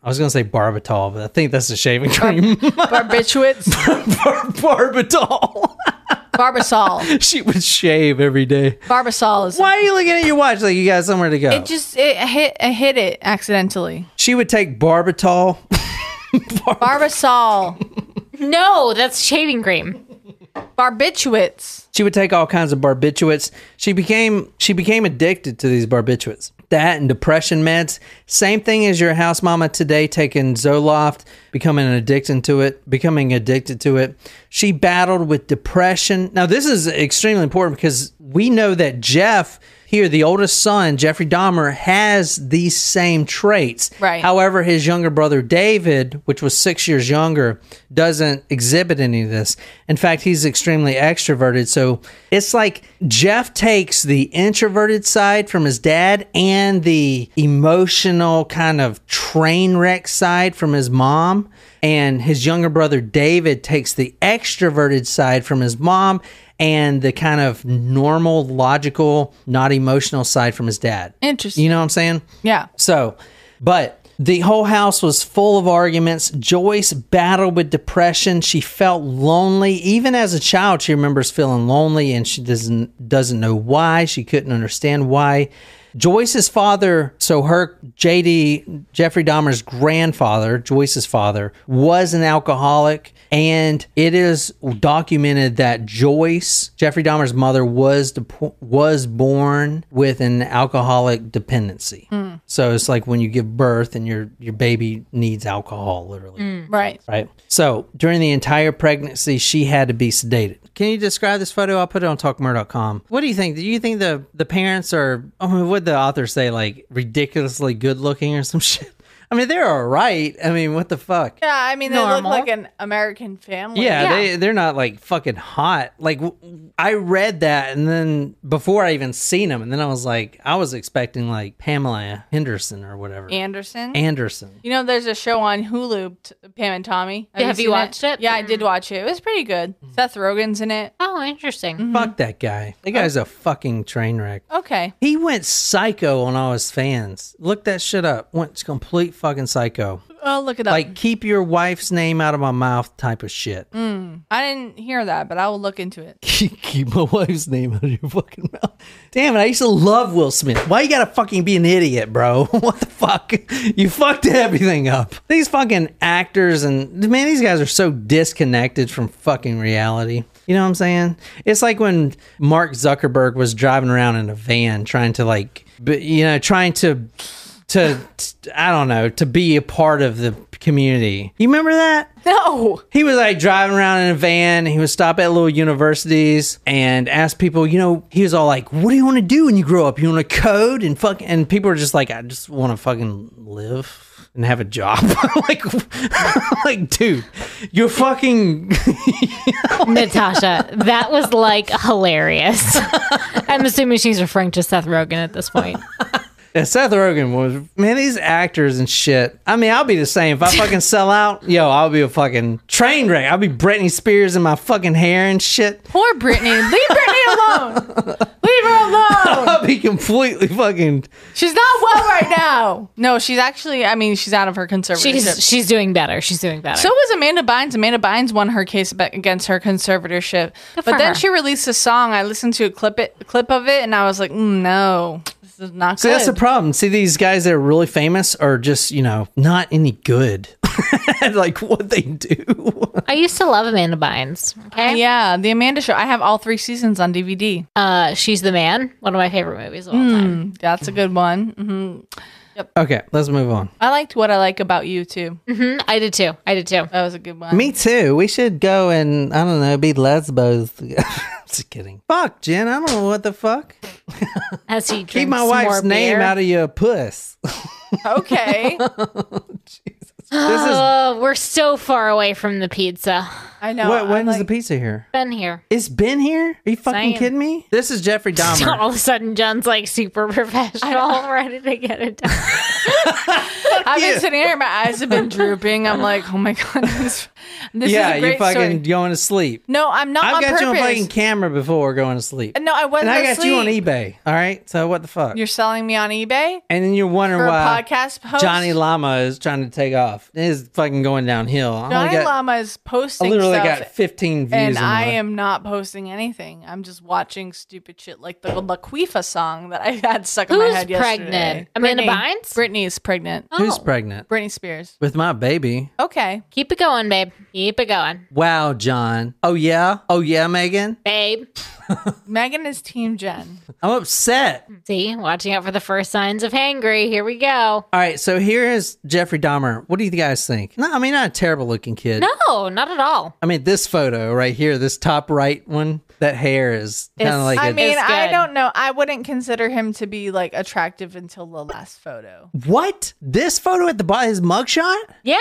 I was gonna say barbitol, but I think that's the shaving cream. Barbiturates, Bar- barbitol. Barbasol. she would shave every day. Barbasol is. Why are you looking at your watch like you got somewhere to go? It just it hit I hit it accidentally. she would take barbitol. Barbasol, No, that's shaving cream. Barbiturates. She would take all kinds of barbiturates. She became she became addicted to these barbiturates. That and depression meds. Same thing as your house mama today taking Zoloft, becoming an to it, becoming addicted to it. She battled with depression. Now this is extremely important because we know that Jeff here, the oldest son, Jeffrey Dahmer, has these same traits. Right. However, his younger brother David, which was six years younger, doesn't exhibit any of this. In fact, he's extremely extroverted. So it's like Jeff takes the introverted side from his dad and the emotional kind of train wreck side from his mom. And his younger brother David takes the extroverted side from his mom and the kind of normal, logical, not emotional side from his dad. Interesting. You know what I'm saying? Yeah. So, but the whole house was full of arguments. Joyce battled with depression. She felt lonely. Even as a child, she remembers feeling lonely and she doesn't doesn't know why. She couldn't understand why. Joyce's father, so her JD Jeffrey Dahmer's grandfather, Joyce's father, was an alcoholic, and it is documented that Joyce, Jeffrey Dahmer's mother, was dep- was born with an alcoholic dependency. Hmm. So it's like when you give birth and your your baby needs alcohol, literally hmm. Right. right? So during the entire pregnancy, she had to be sedated. Can you describe this photo? I'll put it on talkmurder.com. What do you think? Do you think the the parents are? I mean, what the author say? Like ridiculously good looking or some shit? I mean, they're all right. I mean, what the fuck? Yeah, I mean they Normal. look like an American family. Yeah, Yeah. they they're not like fucking hot. Like w- I read that, and then before I even seen them, and then I was like, I was expecting like Pamela Henderson or whatever. Anderson. Anderson. you know, there's a show on Hulu, t- Pam and Tommy. Have you seen watched it? Yeah, I did watch it. It was pretty good. Mm-hmm. Seth Rogen's in it. Oh, interesting. Mm-hmm. Fuck that guy. That oh. guy's a fucking train wreck. Okay. He went psycho on all his fans. Look that shit up. Went complete fucking psycho. Oh, look it up. Like keep your wife's name out of my mouth type of shit. Mm. I didn't hear that, but I will look into it. keep my wife's name out of your fucking mouth. Damn it, I used to love Will Smith. Why you gotta fucking be an idiot, bro? what the fuck? You fucked everything up. These fucking actors and man, these guys are so disconnected from fucking reality. You know what I'm saying? It's like when Mark Zuckerberg was driving around in a van trying to like, you know, trying to to I don't know, to be a part of the community. You remember that? No. He was like driving around in a van. He would stop at little universities and ask people, you know, he was all like, what do you want to do when you grow up? You want to code and fuck? And people were just like, I just want to fucking live and have a job. like, like, dude, you're fucking. Natasha, that was like hilarious. I'm assuming she's referring to Seth Rogen at this point. Yeah, Seth Rogen was man. These actors and shit. I mean, I'll be the same if I fucking sell out. Yo, I'll be a fucking train wreck. I'll be Britney Spears in my fucking hair and shit. Poor Britney. Leave Britney alone. Leave her alone. I'll be completely fucking. She's not well right now. No, she's actually. I mean, she's out of her conservatorship. She's she's doing better. She's doing better. So was Amanda Bynes. Amanda Bynes won her case against her conservatorship, Good but then her. she released a song. I listened to a clip it a clip of it, and I was like, mm, no, this is not See, good. that's the problem. See, these guys that are really famous are just, you know, not any good. like what they do. I used to love Amanda Bynes. Okay. yeah, the Amanda Show. I have all three seasons on DVD. Uh, she's the man. One of my favorite movies of all time. Mm, that's a good one. hmm Okay, let's move on. I liked what I like about you too. hmm I did too. I did too. That was a good one. Me too. We should go and I don't know, be lesbos. together. Just kidding. Fuck, Jen. I don't know what the fuck. As he Keep drinks my more wife's name beer. out of your puss. Okay, This is Oh, we're so far away from the pizza. I know. what, I when's like- the pizza here? Been here. It's been here? Are you fucking Saying. kidding me? This is Jeffrey Dahmer. All of a sudden, John's like super professional, I'm ready to get it done. I've been sitting here, my eyes have been drooping. I'm like, oh my god, this, this yeah, is a you're fucking story. going to sleep. No, I'm not I've on got purpose. you on fucking camera before going to sleep. no, I wasn't And I got asleep. you on eBay. All right. So what the fuck? You're selling me on eBay and then you're wondering why podcast post. Johnny Llama is trying to take off. It is fucking going downhill. I only Johnny got, Llama is I posting literally stuff, got 15 views. and I am not posting anything. I'm just watching stupid shit like the Laquifa song that I had stuck in my Who's head yesterday. pregnant? Amanda Bynes? Britney is pregnant. Who's Oh. pregnant? Britney Spears. With my baby. Okay. Keep it going, babe. Keep it going, Wow, John. Oh, yeah? Oh, yeah, Megan? babe. Megan is Team Jen. I'm upset. See, watching out for the first signs of hangry. Here we go. All right, so here is Jeffrey Dahmer. What do you guys think? No, I mean, not a terrible looking kid. No, not at all. I mean, this photo right here, this top right one, that hair is kind of like I a- mean, I don't know. I wouldn't consider him to be like attractive until the last photo. what? This photo at the bottom, his mugshot? Yeah.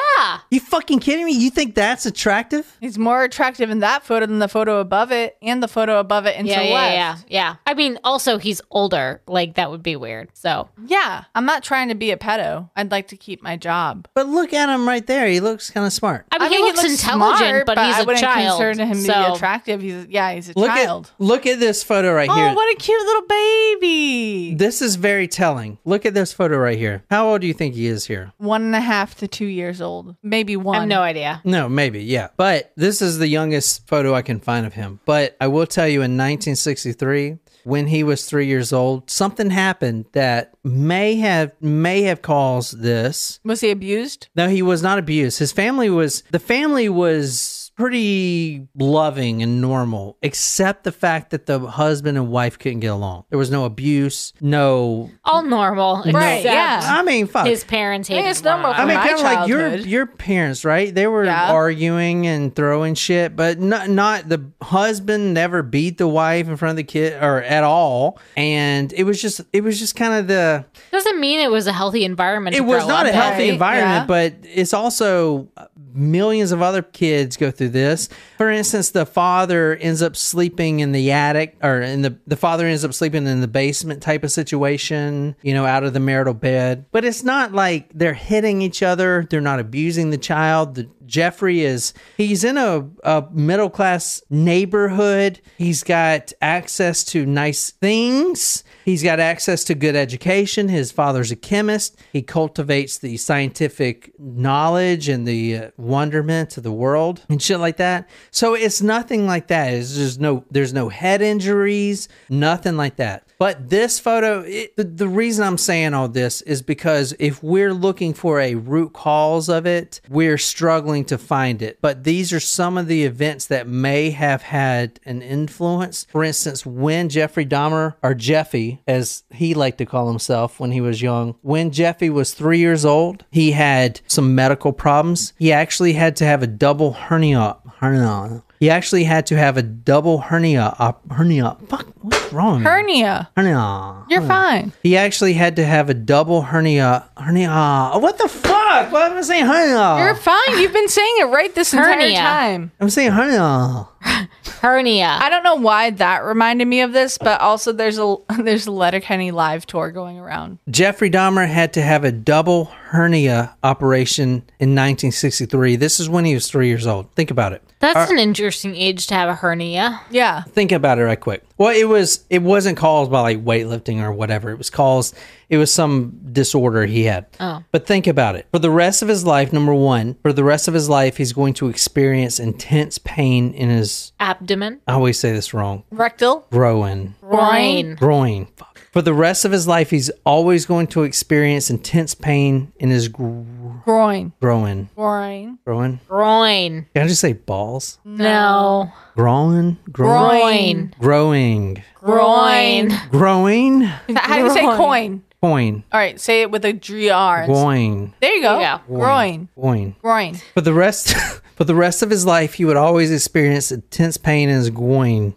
You fucking kidding me? You think that's attractive? He's more attractive in that photo than the photo above it and the photo above it and Yeah, to yeah, left. yeah, yeah. I mean, also he's older. Like that would be weird. So Yeah, I'm not trying to be a pedo. I'd like to keep my job. But look at him right there. He looks kind of smart. I mean, he, looks intelligent, smart, but, he's I a child. I wouldn't consider him to so be attractive. He's yeah, he's a Look child. at look at this photo right oh, here. what a cute little baby! This is very telling. Look at this photo right here. How old do you think he is here? One and a half to two years old, maybe one. I have no idea. No, maybe, yeah. But this is the youngest photo I can find of him. But I will tell you in 1963, when he was 3 years old, something happened that may have may have caused this. Was he abused? No, he was not abused. His family was the family was pretty loving and normal, except the fact that the husband and wife couldn't get along. There was no abuse, no All normal, Right, except yeah. I mean, fuck. His parents hated it's normal one I mean, kind of like your your parents, right? They were Yeah. arguing and throwing shit, but not not the husband never beat the wife in front of the kid or at all, and it was just it was just kind of the Doesn't mean it was a healthy environment. it to was grow not up a healthy Right, environment, yeah. but it's also millions of other kids go through this. For instance, the father ends up sleeping in the attic, or in the the father ends up sleeping in the basement type of situation, you know, out of the marital bed. But it's not like they're hitting each other. They're not abusing the child. The, Jeffrey is he's in a, a middle class neighborhood. He's got access to nice things. He's got access to good education. His father's a chemist. He cultivates the scientific knowledge and the uh, wonderment of the world and shit like that. So it's nothing like that. It's just no there's no head injuries, nothing like that. But this photo, it, the, the reason I'm saying all this is because if we're looking for a root cause of it, we're struggling to find it. But these are some of the events that may have had an influence. For instance, when Jeffrey Dahmer, or Jeffy, as he liked to call himself when he was young, when Jeffy was three years old, he had some medical problems. He actually had to have a double hernia. Hernia. He actually had to have a double hernia. Hernia. Fuck, what's wrong? Hernia. Hernia. You're fine. He actually had to have a double hernia. Hernia. What the fuck? What am I saying? Hernia. You're fine. You've been saying it right this entire time. I'm saying hernia. hernia. I don't know why that reminded me of this, but also there's a there's a Letterkenny live tour going around. Jeffrey Dahmer had to have a double hernia operation in 1963. This is when he was three years old. Think about it. That's an interesting age to have a hernia. Yeah. think about it right quick. Well, it was it wasn't caused by like weightlifting or whatever. It was caused it was some disorder he had. Oh. But think about it. For the rest of his life, number 1, for the rest of his life he's going to experience intense pain in his Abdomen. I always say this wrong. Rectal. Groin. Groin. Groin. Fuck. For the rest of his life he's always going to experience intense pain in his gr- Groin. groin. Groin. Groin. Groin. Can I just say balls? No. Groin. Groin. Groin. Growing. Groin. Growing. How do you say coin? Coin. All right, say it with a GR. Groin. There you go. There you Groin. Groin. Groin. For the rest for the rest of his life he would always experience intense pain in his groin.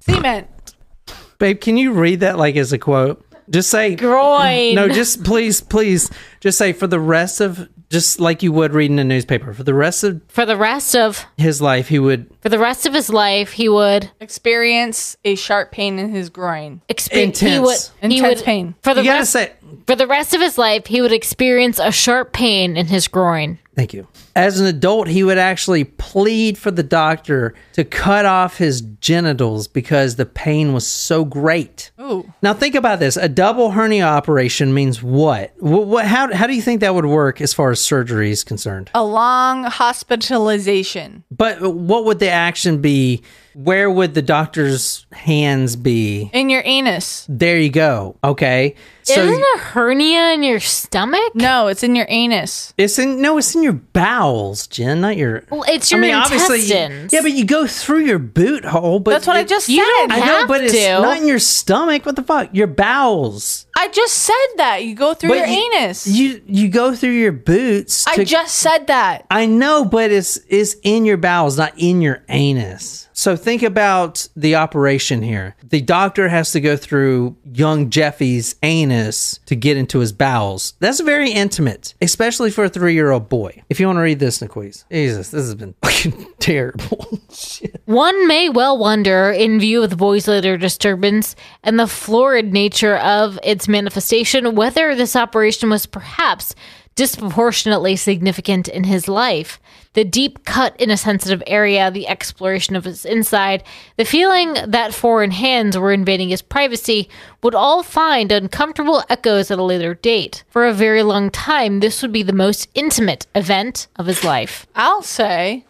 Cement. Babe, can you read that like as a quote? Just say Groin. No, just please, please, just say for the rest of just like you would read in a newspaper. For the rest of For the rest of his life, he would for the rest of his life, he would Experience a sharp pain in his groin. experience he Intense. would he Intense would pain. for the you gotta rest say for the rest of his life, he would experience a sharp pain in his groin. Thank you. As an adult, he would actually plead for the doctor to cut off his genitals because the pain was so great. Ooh. Now think about this: a double hernia operation means what? What? what how? How do you think that would work as far as surgery is concerned? A long hospitalization. But what would the action be? Where would the doctor's hands be? In your anus. There you go. Okay. So Isn't a hernia in your stomach? No, it's in your anus. it's in no, it's in your bowels, Jen, not your. Well, it's your intestines. you- yeah, but you go through your boot hole. But That's what I it- just you said. don't I know, have but it's to. not in your stomach. What the fuck? Your bowels. I just said that. You go through But your you, anus. You you go through your boots. I just said that. I know, but it's it's in your bowels, not in your anus. So think about the operation here. The doctor has to go through young Jeffy's anus to get into his bowels. That's very intimate, especially for a three-year-old boy. If you want to read this, Niquise. Jesus, this has been fucking terrible. One may well wonder, in view of the boy's later disturbance and the florid nature of its manifestation, whether this operation was perhaps disproportionately significant in his life. The deep cut in a sensitive area, the exploration of his inside, the feeling that foreign hands were invading his privacy would all find uncomfortable echoes at a later date. For a very long time, this would be the most intimate event of his life. I'll say.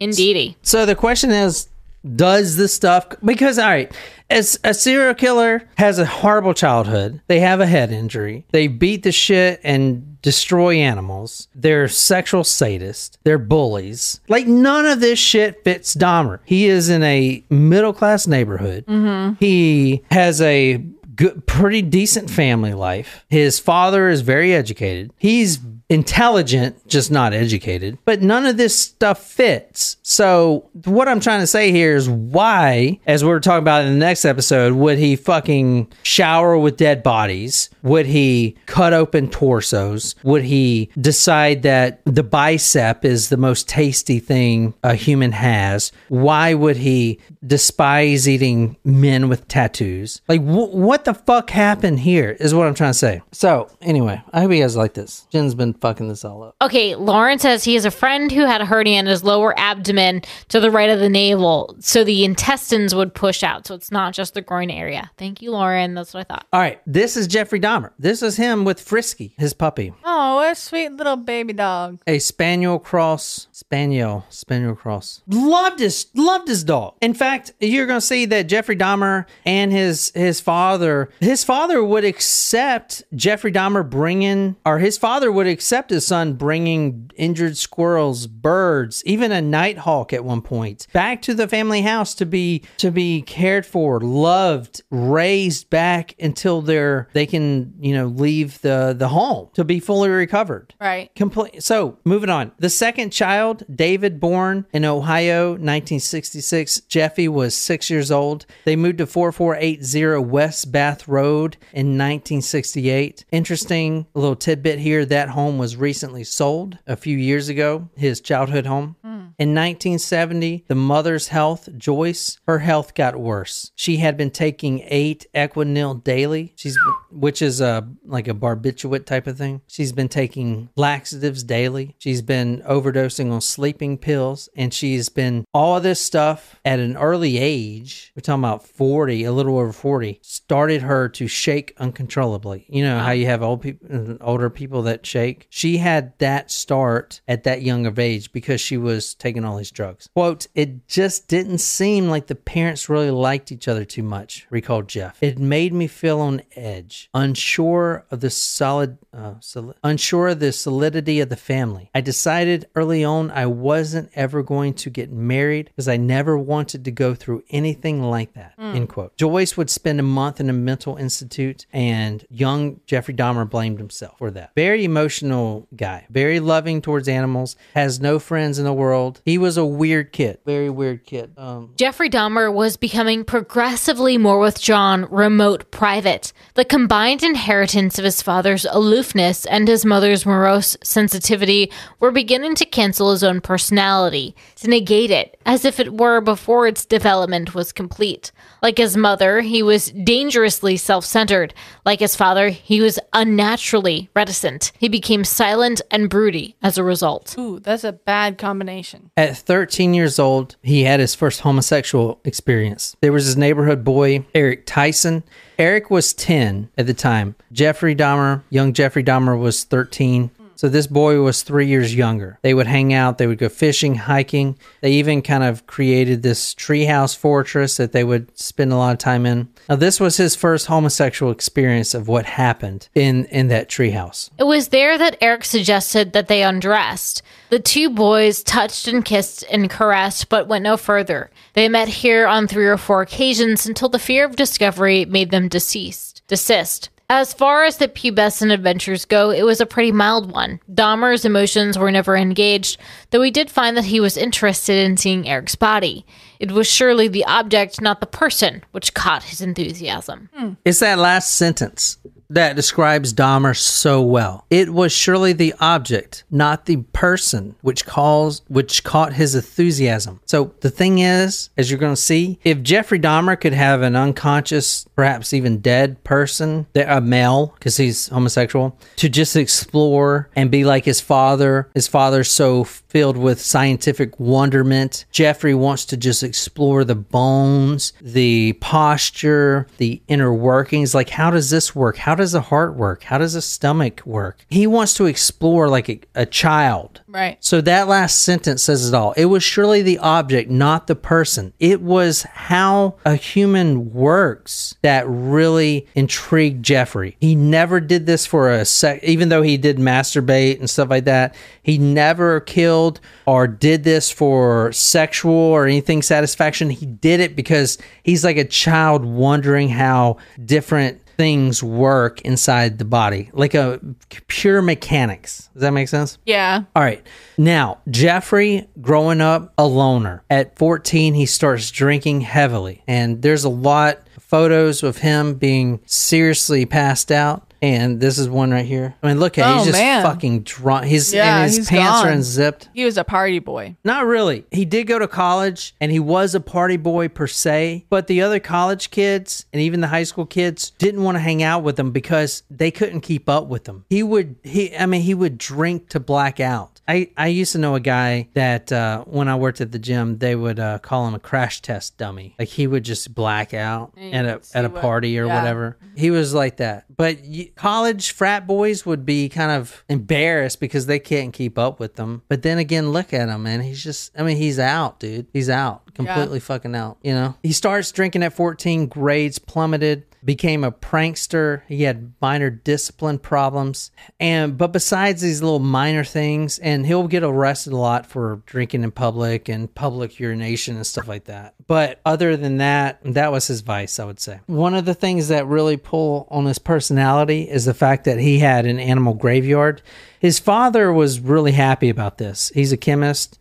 Indeedy. So the question is, does this stuff because all right, as a serial killer has a horrible childhood, they have a head injury, they beat the shit and destroy animals, they're sexual sadists, they're bullies. Like none of this shit fits Dahmer. He is in a middle class neighborhood. Mm-hmm. He has a good, pretty decent family life. His father is very educated. He's intelligent, just not educated. But none of this stuff fits. So what I'm trying to say here is why, as we are talking about in the next episode, would he fucking shower with dead bodies? Would he cut open torsos? Would he decide that the bicep is the most tasty thing a human has? Why would he despise eating men with tattoos? Like, wh- what the fuck happened here is what I'm trying to say. So, anyway, I hope you guys like this. Jen's been fucking this all up. Okay, Lauren says he has a friend who had a hernia in his lower abdomen to the right of the navel, so the intestines would push out. So it's not just the groin area. Thank you, Lauren. That's what I thought. All right, this is Jeffrey Dahmer. This is him with Frisky, his puppy. Oh, what a sweet little baby dog. a spaniel cross spaniel spaniel cross loved his loved his dog in fact you're gonna see that jeffrey dahmer and his his father his father would accept jeffrey dahmer bringing or his father would accept his son bringing injured squirrels birds even a nighthawk at one point back to the family house to be to be cared for loved raised back until they're they can you know leave the the home to be fully recovered Right. Complete. So, moving on. The second child, David, born in Ohio, 1966. Jeffy was six years old. They moved to 4480 West Bath Road in 1968. Interesting little tidbit here that home was recently sold a few years ago, his childhood home. Hmm. In 1970, the mother's health, Joyce, her health got worse. She had been taking eight Equanil daily. She's which is a like a barbiturate type of thing. She's been taking laxatives daily. She's been overdosing on sleeping pills, and she's been all this stuff at an early age. We're talking about 40, a little over 40, started her to shake uncontrollably. You know how you have old people, older people that shake. She had that start at that young of age because she was taking all these drugs. Quote, it just didn't seem like the parents really liked each other too much, recalled Jeff. It made me feel on edge, unsure of the solid, uh, soli- unsure of the solidity of the family. I decided early on I wasn't ever going to get married because I never wanted to go through anything like that. End quote. Joyce would spend a month in a mental institute, and young Jeffrey Dahmer blamed himself for that. Very emotional guy, very loving towards animals, has no friends in the world. He was a weird kid, very weird kid. Um, Jeffrey Dahmer was becoming progressively more withdrawn, remote, private. The combined inheritance of his father's aloofness and his mother's morose sensitivity were beginning to cancel his own personality, to negate it, as if it were before its development was complete. Like his mother, he was dangerously self centered. Like his father, he was unnaturally reticent. He became silent and broody as a result. Ooh, that's a bad combination. At 13 years old, he had his first homosexual experience. There was his neighborhood boy, Eric Tyson. Eric was 10 at the time. Jeffrey Dahmer, young Jeffrey Dahmer, was 13. So this boy was three years younger. They would hang out, they would go fishing, hiking. They even kind of created this treehouse fortress that they would spend a lot of time in. Now, this was his first homosexual experience of what happened in, in that treehouse. It was there that Eric suggested that they undressed. The two boys touched and kissed and caressed, but went no further. They met here on three or four occasions until the fear of discovery made them deceased, desist. As far as the pubescent adventures go, it was a pretty mild one. Dahmer's emotions were never engaged, though he did find that he was interested in seeing Eric's body. It was surely the object, not the person, which caught his enthusiasm. It's that last sentence that describes Dahmer so well. It was surely the object, not the person, which calls which caught his enthusiasm. So the thing is, as you're going to see, if Jeffrey Dahmer could have an unconscious, perhaps even dead person, a male, because he's homosexual, to just explore and be like his father. His father's so filled with scientific wonderment. Jeffrey wants to just explore the bones, the posture, the inner workings. Like, how does this work? How does the heart work? How does the stomach work? He wants to explore like a, a child. Right. So that last sentence says it all. It was surely the object, not the person. It was how a human works that really intrigued Jeffrey. He never did this for a sec, even though he did masturbate and stuff like that. He never killed or did this for sexual or anything satisfaction. He did it because he's like a child wondering how different things work inside the body, like a pure mechanics. Does that make sense? Yeah. All right. Now, Jeffrey, growing up a loner, at 14, he starts drinking heavily. And there's a lot of photos of him being seriously passed out. And this is one right here. I mean, look at Oh, he's just man. fucking drunk. He's Yeah, and his pants are unzipped. He was a party boy. Not really. He did go to college and he was a party boy per se, but the other college kids and even the high school kids didn't want to hang out with him because they couldn't keep up with him. He would he I mean he would drink to black out. I, I used to know a guy that uh, when I worked at the gym, they would uh, call him a crash test dummy. Like he would just black out you at a see at a what- party or yeah. whatever. He was like that. But y- college frat boys would be kind of embarrassed because they can't keep up with them. But then again, look at him, man. He's just, I mean, he's out, dude. He's out, completely fucking out, you know? He starts drinking at 14, grades plummeted, became a prankster. He had minor discipline problems. And, but besides these little minor things, and he'll get arrested a lot for drinking in public and public urination and stuff like that. But other than that, that was his vice, I would say. One of the things that really pull on his personality is the fact that he had an animal graveyard. His father was really happy about this. He's a chemist.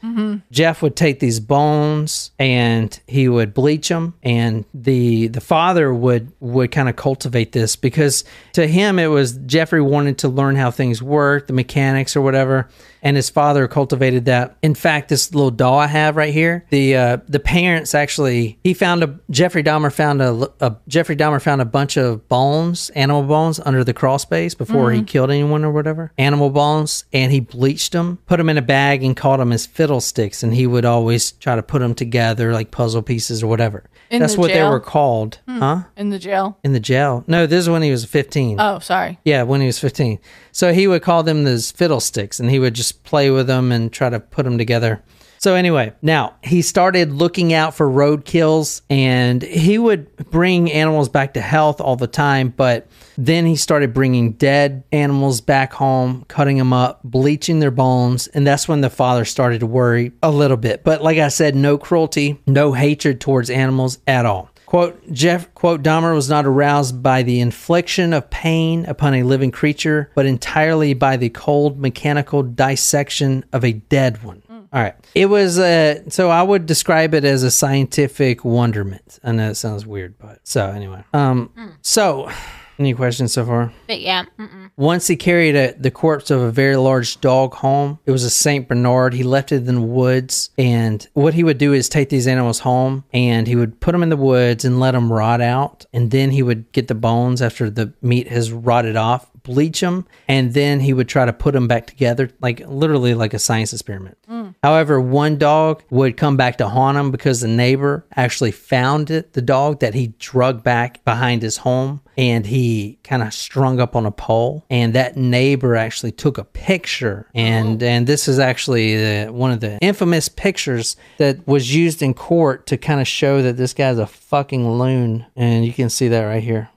Jeff would take these bones and he would bleach them, and the the father would would kind of cultivate this because to him it was Jeffrey wanted to learn how things work, the mechanics or whatever. and his father cultivated that. In fact, this little doll I have right here, the uh, the parents actually he found a Jeffrey Dahmer found a, a Jeffrey Dahmer found a bunch of bones, animal bones, under the crawl space before he mm-hmm. killed anyone or whatever, animal bones, and he bleached them, put them in a bag, and called them his fiddlesticks, and he would always try to put them together like puzzle pieces or whatever. In That's the what they were called, hmm. huh? In the jail. In the jail? No, this is when he was fifteen. Oh, sorry. Yeah, when he was 15. So he would call them those fiddlesticks and he would just play with them and try to put them together. So anyway, now he started looking out for roadkills and he would bring animals back to health all the time, but then he started bringing dead animals back home, cutting them up, bleaching their bones, and that's when the father started to worry a little bit. But like I said, no cruelty, no hatred towards animals at all. Quote, Jeff, quote, Dahmer was not aroused by the infliction of pain upon a living creature, but entirely by the cold mechanical dissection of a dead one. All right. It was, uh, so I would describe it as a scientific wonderment. I know it sounds weird, but so anyway. Um, so any questions so far? But yeah. Mm-mm. Once he carried a, the corpse of a very large dog home. It was a Saint Bernard. He left it in the woods, and what he would do is take these animals home, and he would put them in the woods and let them rot out, and then he would get the bones after the meat has rotted off, bleach them, and then he would try to put them back together, like literally like a science experiment. Mm. However, one dog would come back to haunt him because the neighbor actually found it, the dog that he drug back behind his home and he kind of strung up on a pole and that neighbor actually took a picture. And oh. and this is actually the, one of the infamous pictures that was used in court to kind of show that this guy's a fucking loon. And you can see that right here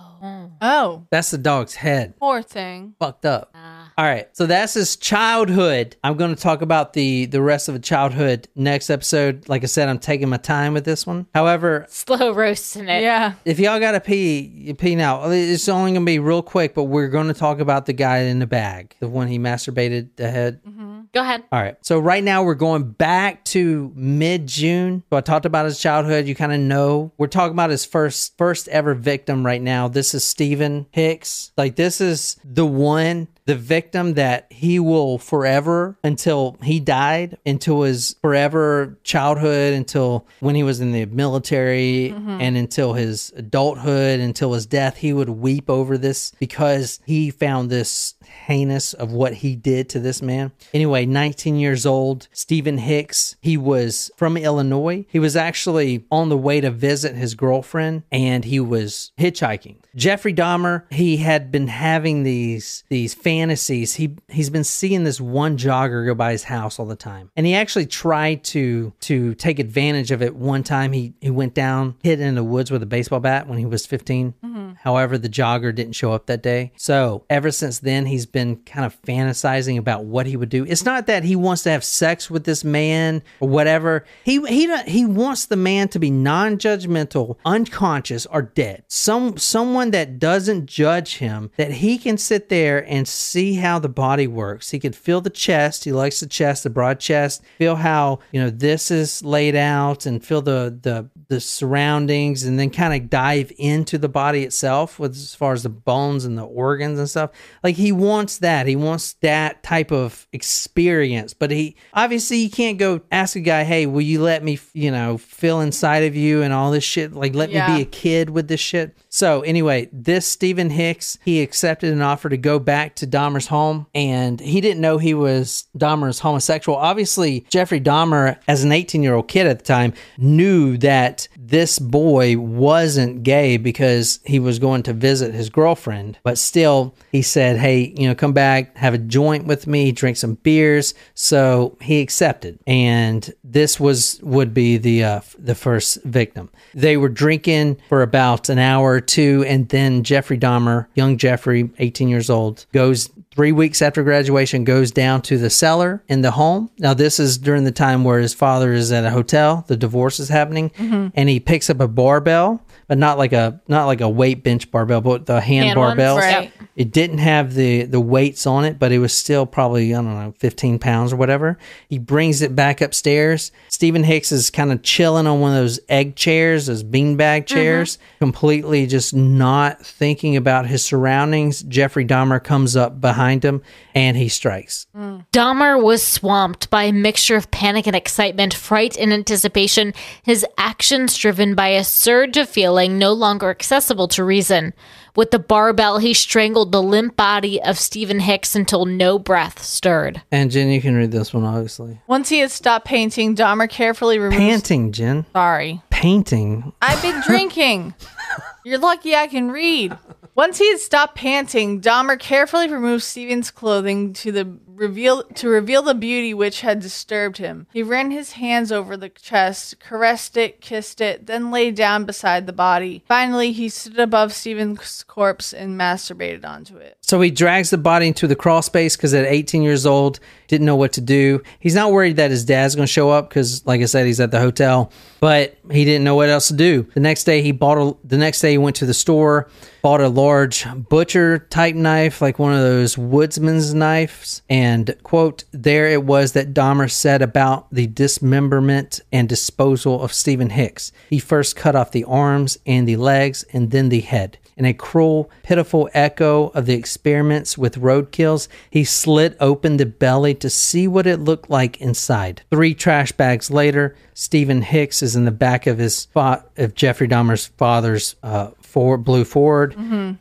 Oh, that's the dog's head poor thing. fucked up. Uh, All right, so that's his childhood. I'm going to talk about the the rest of the childhood next episode. Like I said, I'm taking my time with this one. However, Slow roasting it. Yeah. if y'all got to pee, you pee now. It's only going to be real quick, but we're going to talk about the guy in the bag, the one he masturbated the head. Mm-hmm. Go ahead. All right. So right now we're going back to mid June. So I talked about his childhood. You kind of know. We're talking about his first first ever victim right now. This is Steven Hicks. Like this is the one the victim that he will forever until he died into his forever childhood until when he was in the military mm-hmm. and until his adulthood until his death he would weep over this because he found this heinous of what he did to this man. Anyway 19 years old steven hicks he was from illinois. He was actually on the way to visit his girlfriend and he was hitchhiking. Jeffrey dahmer he had been having these these fantasies. He he's been seeing this one jogger go by his house all the time. And he actually tried to to take advantage of it. One time he he went down hid in the woods with a baseball bat when he was 15 mm-hmm. however the jogger didn't show up that day. So ever since then he's been kind of fantasizing about what he would do. It's not that he wants to have sex with this man or whatever. He he he wants the man to be non-judgmental unconscious or dead. Some someone that doesn't judge him that he can sit there and see how the body works. He can feel the chest. He likes the chest the broad chest. Feel how you know this is laid out and feel the the the surroundings and then kind of dive into the body itself with as far as the bones and the organs and stuff. Like he wants that. He wants that type of experience. But he obviously you can't go ask a guy hey will you let me you know feel inside of you and all this shit? Like let me be a kid with this shit? So anyway this steven hicks he accepted an offer to go back to dahmer's home and he didn't know he was dahmer's homosexual. Obviously jeffrey dahmer as an 18 year old kid at the time knew that this boy wasn't gay because he was going to visit his girlfriend. But still he said hey you know come back have a joint with me drink some beers. So he accepted. And this was would be the uh, the first victim. They were drinking for about an hour or two and then jeffrey dahmer young jeffrey 18 years old goes three weeks after graduation goes down to the cellar in the home. Now this is during the time where his father is at a hotel. The divorce is happening. Mm-hmm. And he picks up a barbell but not like a not like a weight bench barbell but the hand, Hand ones, barbells. right. It didn't have the the weights on it, but it was still probably I don't know 15 pounds or whatever. He brings it back upstairs. Steven Hicks is kind of chilling on one of those egg chairs, those beanbag mm-hmm. chairs, completely just not thinking about his surroundings. Jeffrey Dahmer comes up behind him and he strikes. Mm. Dahmer was swamped by a mixture of panic and excitement, fright and anticipation, his actions driven by a surge of feeling no longer accessible to reason. With the barbell, he strangled the limp body of Steven Hicks until no breath stirred. And Jen, you can read this one, obviously. Once he had stopped painting, Dahmer carefully removed. Panting, Jen. Sorry. Painting. I've been drinking. You're lucky I can read. Once he had stopped panting, Dahmer carefully removed Steven's clothing to the reveal to reveal the beauty which had disturbed him. He ran his hands over the chest, caressed it, kissed it, then lay down beside the body. Finally, he stood above Steven's corpse and masturbated onto it. So he drags the body into the crawl space because at 18 years old, didn't know what to do. He's not worried that his dad's going to show up because, like I said, he's at the hotel, but he didn't know what else to do. The next day, he bought a, the next day he went to the store, bought a large butcher type knife, like one of those woodsman's knives, and quote, there it was that Dahmer said about the dismemberment and disposal of Steven Hicks. He first cut off the arms and the legs and then the head. In a cruel, pitiful echo of the experiments with roadkills, he slit open the belly to see what it looked like inside. Three trash bags later, Steven Hicks is in the back of his fa- of Jeffrey Dahmer's father's uh, Ford, blue Ford.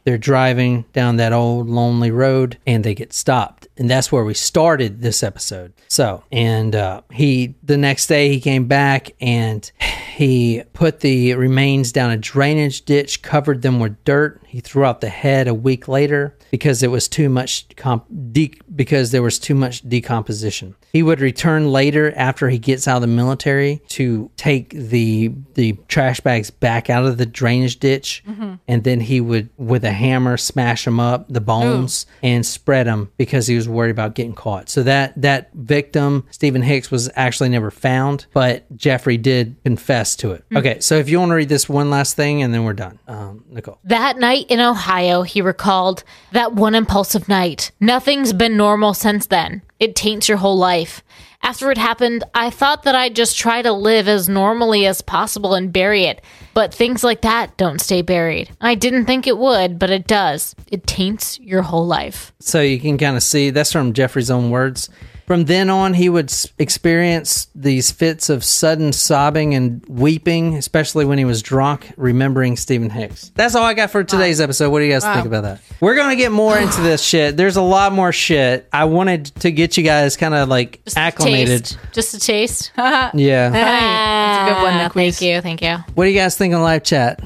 They're driving down that old lonely road and they get stopped. And that's where we started this episode. So, and uh, he, the next day, he came back and he put the remains down a drainage ditch, covered them with dirt. He threw out the head a week later because it was too much comp- de- because there was too much decomposition. He would return later after he gets out of the military to take the the trash bags back out of the drainage ditch, and then he would with a hammer smash them up, the bones, and spread them because he was worried about getting caught. So that that victim, Steven Hicks, was actually never found, but Jeffrey did confess to it. Okay, so if you want to read this one last thing, and then we're done, um, Nicole. That night in Ohio, he recalled, that one impulsive night. Nothing's been normal since then. It taints your whole life. After it happened, I thought that I'd just try to live as normally as possible and bury it. But things like that don't stay buried. I didn't think it would, but it does. It taints your whole life. So you can kind of see that's from Jeffrey's own words. From then on, he would experience these fits of sudden sobbing and weeping, especially when he was drunk, remembering Steven Hicks. That's all I got for today's episode. What do you guys think about that? We're going to get more into this shit. There's a lot more shit. I wanted to get you guys kind of like Just acclimated. taste. Just a taste. Yeah. That's a good one, Ah, Nicholas. Thank you. Thank you. What do you guys think on live chat?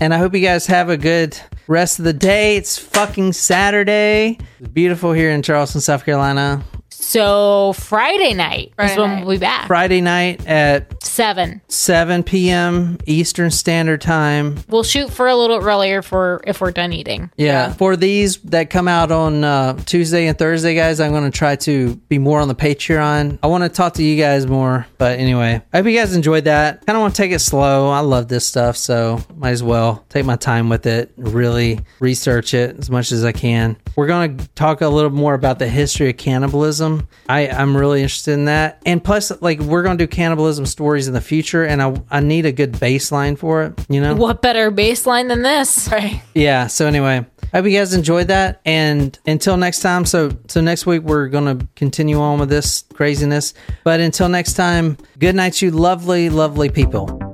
And I hope you guys have a good rest of the day. It's fucking Saturday. It's beautiful here in Charleston, South Carolina. So Friday night Friday is when night. we'll be back. Friday night at Seven. 7 p.m. Eastern Standard Time. We'll shoot for a little earlier for if we're done eating. Yeah. For these that come out on uh, Tuesday and Thursday, guys, I'm going to try to be more on the Patreon. I want to talk to you guys more. But anyway, I hope you guys enjoyed that. Kind of want to take it slow. I love this stuff. So might as well take my time with it, really research it as much as I can. We're going to talk a little more about the history of cannibalism. Um, I, I'm really interested in that. And plus, like, we're going to do cannibalism stories in the future. And I, I need a good baseline for it, you know? What better baseline than this? Right. yeah so anyway i hope you guys enjoyed that and until next time so so next week we're gonna continue on with this craziness but until next time good night you lovely lovely people